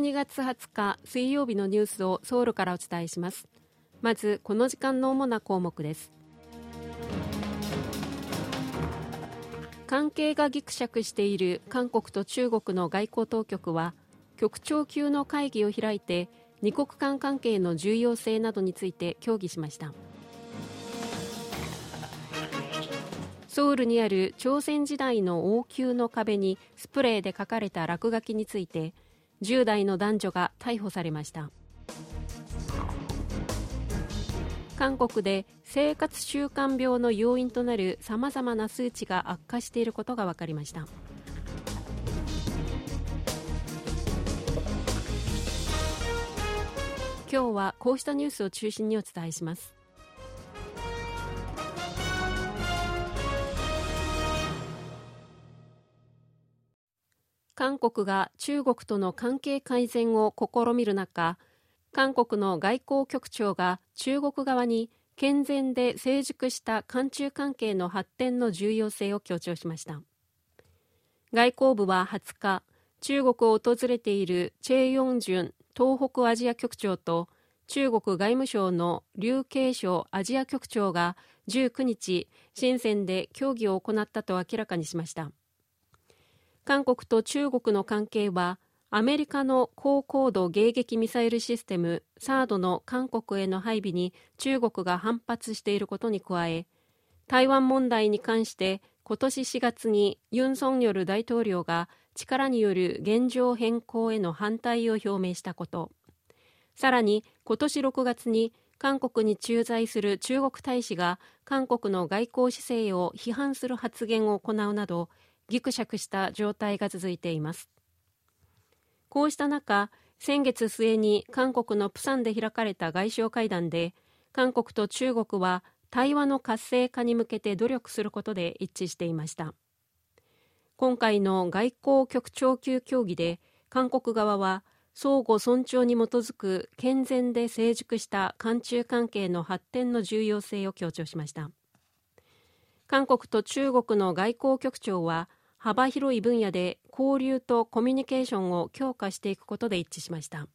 12月20日水曜日のニュースをソウルからお伝えします。まずこの時間の主な項目です。関係がぎくしゃくしている韓国と中国の外交当局は局長級の会議を開いて二国間関係の重要性などについて協議しました。ソウルにある朝鮮時代の王宮の壁にスプレーで書かれた落書きについて10代の男女が逮捕されました。韓国で生活習慣病の要因となるさまざまな数値が悪化していることが分かりました。今日はこうしたニュースを中心にお伝えします。韓国が中国との関係改善を試みる中韓国の外交局長が中国側に健全で成熟した韓中関係の発展の重要性を強調しました。外交部は20日中国を訪れているチェ・ヨンジュン東北アジア局長と中国外務省の劉慶章アジア局長が19日深センで協議を行ったと明らかにしました。韓国と中国の関係はアメリカの高高度迎撃ミサイルシステムサードの韓国への配備に中国が反発していることに加え台湾問題に関して今年4月にユン・ソンニョル大統領が力による現状変更への反対を表明したこと。さらに今年6月に韓国に駐在する中国大使が韓国の外交姿勢を批判する発言を行うなどぎくしゃくした状態が続いています。こうした中先月末に韓国のプサンで開かれた外相会談で韓国と中国は対話の活性化に向けて努力することで一致していました。今回の外交局長級協議で韓国側は相互尊重に基づく健全で成熟した韓中関係の発展の重要性を強調しました。韓国と中国の外交局長は幅広い分野で交流とコミュニケーションを強化していくことで一致しました。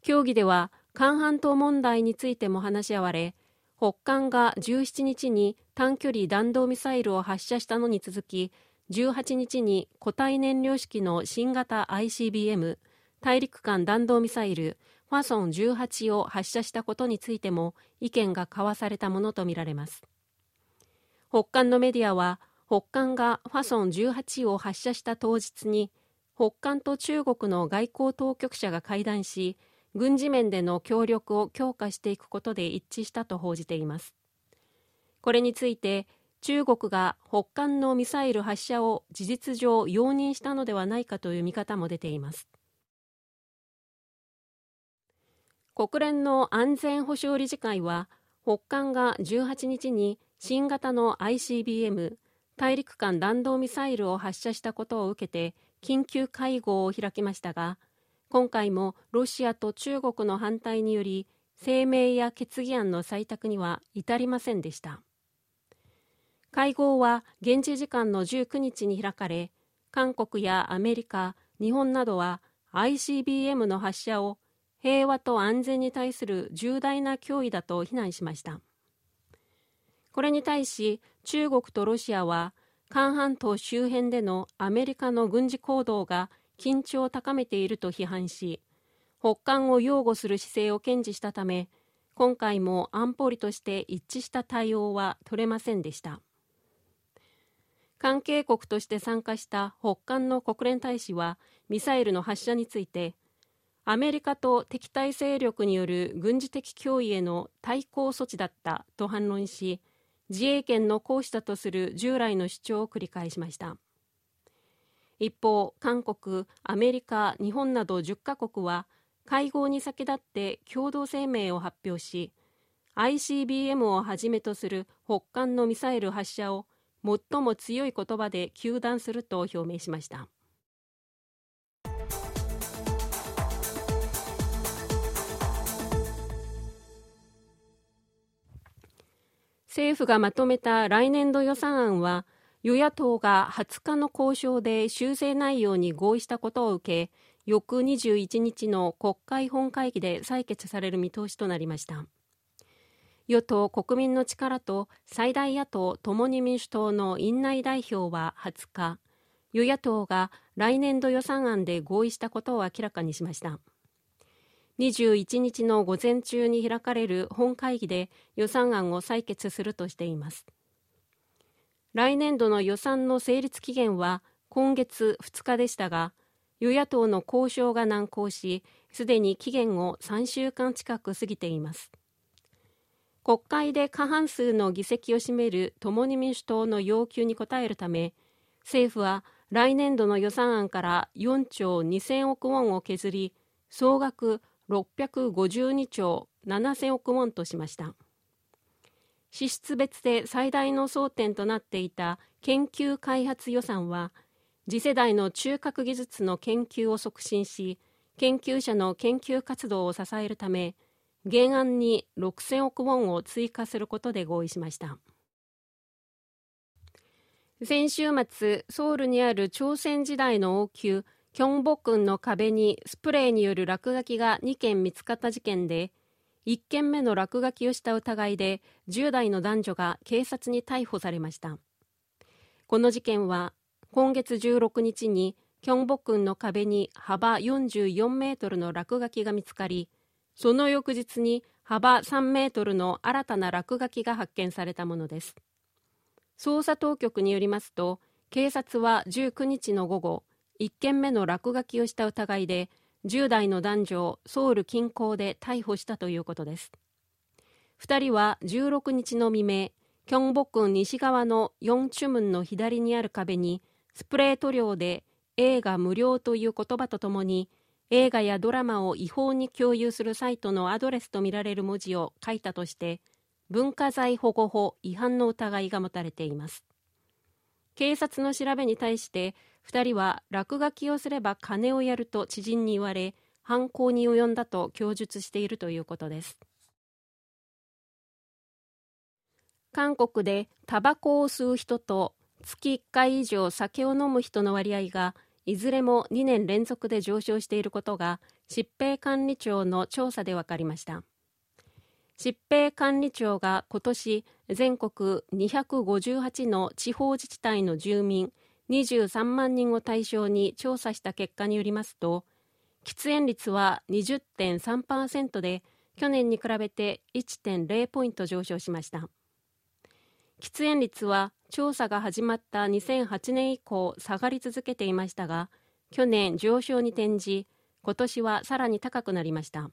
協議では韓半島問題についても話し合われ北韓が17日に短距離弾道ミサイルを発射したのに続き18日に固体燃料式の新型 ICBM 大陸間弾道ミサイルファソン18を発射したことについても意見が交わされたものとみられます。北韓のメディアは北韓がファソン18を発射した当日に北韓と中国の外交当局者が会談し軍事面での協力を強化していくことで一致したと報じています。これについて中国が北韓のミサイル発射を事実上容認したのではないかという見方も出ています。国連の安全保障理事会は北韓が18日に新型の ICBM 大陸間弾道ミサイルを発射したことを受けて緊急会合を開きましたが今回もロシアと中国の反対により声明や決議案の採択には至りませんでした。会合は現地時間の19日に開かれ韓国やアメリカ日本などは ICBM の発射を平和と安全に対する重大な脅威だと非難しました。これに対し中国とロシアは韓半島周辺でのアメリカの軍事行動が緊張を高めていると批判し北韓を擁護する姿勢を堅持したため今回も安保理として一致した対応は取れませんでした。関係国として参加した北韓の国連大使はミサイルの発射についてアメリカと敵対勢力による軍事的脅威への対抗措置だったと反論し自衛権の行使だとする従来の主張を繰り返しました。一方韓国アメリカ日本など10カ国は会合に先立って共同声明を発表し ICBM をはじめとする北韓のミサイル発射を最も強い言葉で糾弾すると表明しました。政府がまとめた来年度予算案は与野党が20日の交渉で修正内容に合意したことを受け翌21日の国会本会議で採決される見通しとなりました。与党国民の力と最大野党共に民主党の院内代表は20日与野党が来年度予算案で合意したことを明らかにしました。21日の午前中に開かれる本会議で予算案を採決するとしています。来年度の予算の成立期限は今月2日でしたが与野党の交渉が難航しすでに期限を3週間近く過ぎています。国会で過半数の議席を占める共に民主党の要求に応えるため政府は来年度の予算案から4兆2000億ウォンを削り総額652兆7000億ウォンとしました。支出別で最大の争点となっていた研究開発予算は次世代の中核技術の研究を促進し研究者の研究活動を支えるため原案に6000億ウォンを追加することで合意しました。先週末ソウルにある朝鮮時代の王宮キョンボ君の壁にスプレーによる落書きが2件見つかった事件で1件目の落書きをした疑いで10代の男女が警察に逮捕されました。この事件は今月16日にキョンボ君の壁に幅44メートルの落書きが見つかりその翌日に幅3メートルの新たな落書きが発見されたものです。捜査当局によりますと警察は19日の午後1件目の落書きをした疑いで10代の男女をソウル近郊で逮捕したということです。2人は16日の未明キョンボク西側のヨンチュムンの左にある壁にスプレー塗料で映画無料という言葉とともに映画やドラマを違法に共有するサイトのアドレスとみられる文字を書いたとして文化財保護法違反の疑いが持たれています。警察の調べに対して2人は落書きをすれば金をやると知人に言われ犯行に及んだと供述しているということです。韓国でタバコを吸う人と月1回以上酒を飲む人の割合がいずれも2年連続で上昇していることが疾病管理庁の調査で分かりました。疾病管理庁が今年全国258の地方自治体の住民23万人を対象に調査した結果によりますと喫煙率は20.3%で去年に比べて1.0ポイント上昇しました。喫煙率は調査が始まった2008年以降下がり続けていましたが去年上昇に転じ今年はさらに高くなりました。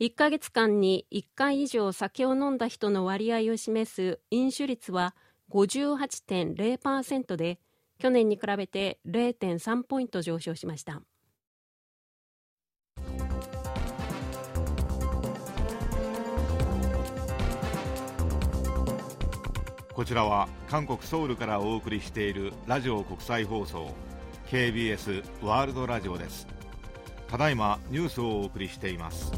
1ヶ月間に1回以上酒を飲んだ人の割合を示す飲酒率は58.0%で去年に比べて0.3ポイント上昇しました。こちらは韓国ソウルからお送りしているラジオ国際放送 KBS ワールドラジオです。ただいまニュースをお送りしています。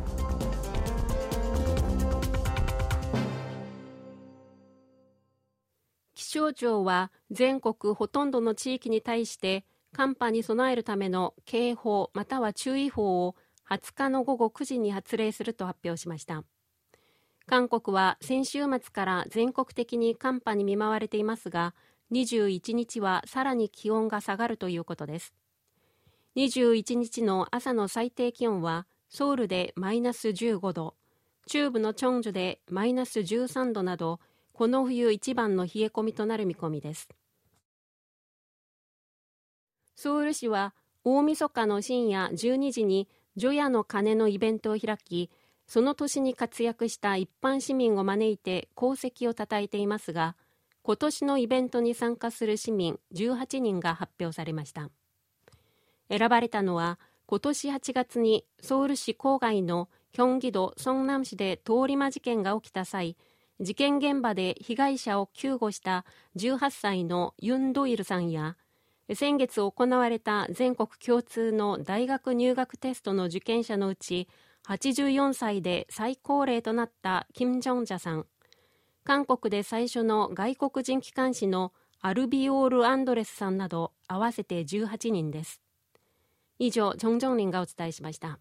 象庁は全国ほとんどの地域に対して寒波に備えるための警報または注意報を20日の午後9時に発令すると発表しました。韓国は先週末から全国的に寒波に見舞われていますが21日はさらに気温が下がるということです。21日の朝の最低気温はソウルでマイナス15度中部のチョンジュでマイナス13度などこの冬一番の冷え込みとなる見込みです。ソウル市は大晦日の深夜12時に除夜の鐘のイベントを開きその年に活躍した一般市民を招いて功績をたたえていますが今年のイベントに参加する市民18人が発表されました。選ばれたのは今年8月にソウル市郊外のキョンギド・ソンナム市で通り魔事件が起きた際事件現場で被害者を救護した18歳のユン・ドイルさんや先月行われた全国共通の大学入学テストの受験者のうち84歳で最高齢となったキム・ジョンジャさん韓国で最初の外国人機関士のアルビオール・アンドレスさんなど合わせて18人です以上、ジョンジョンリンがお伝えしました。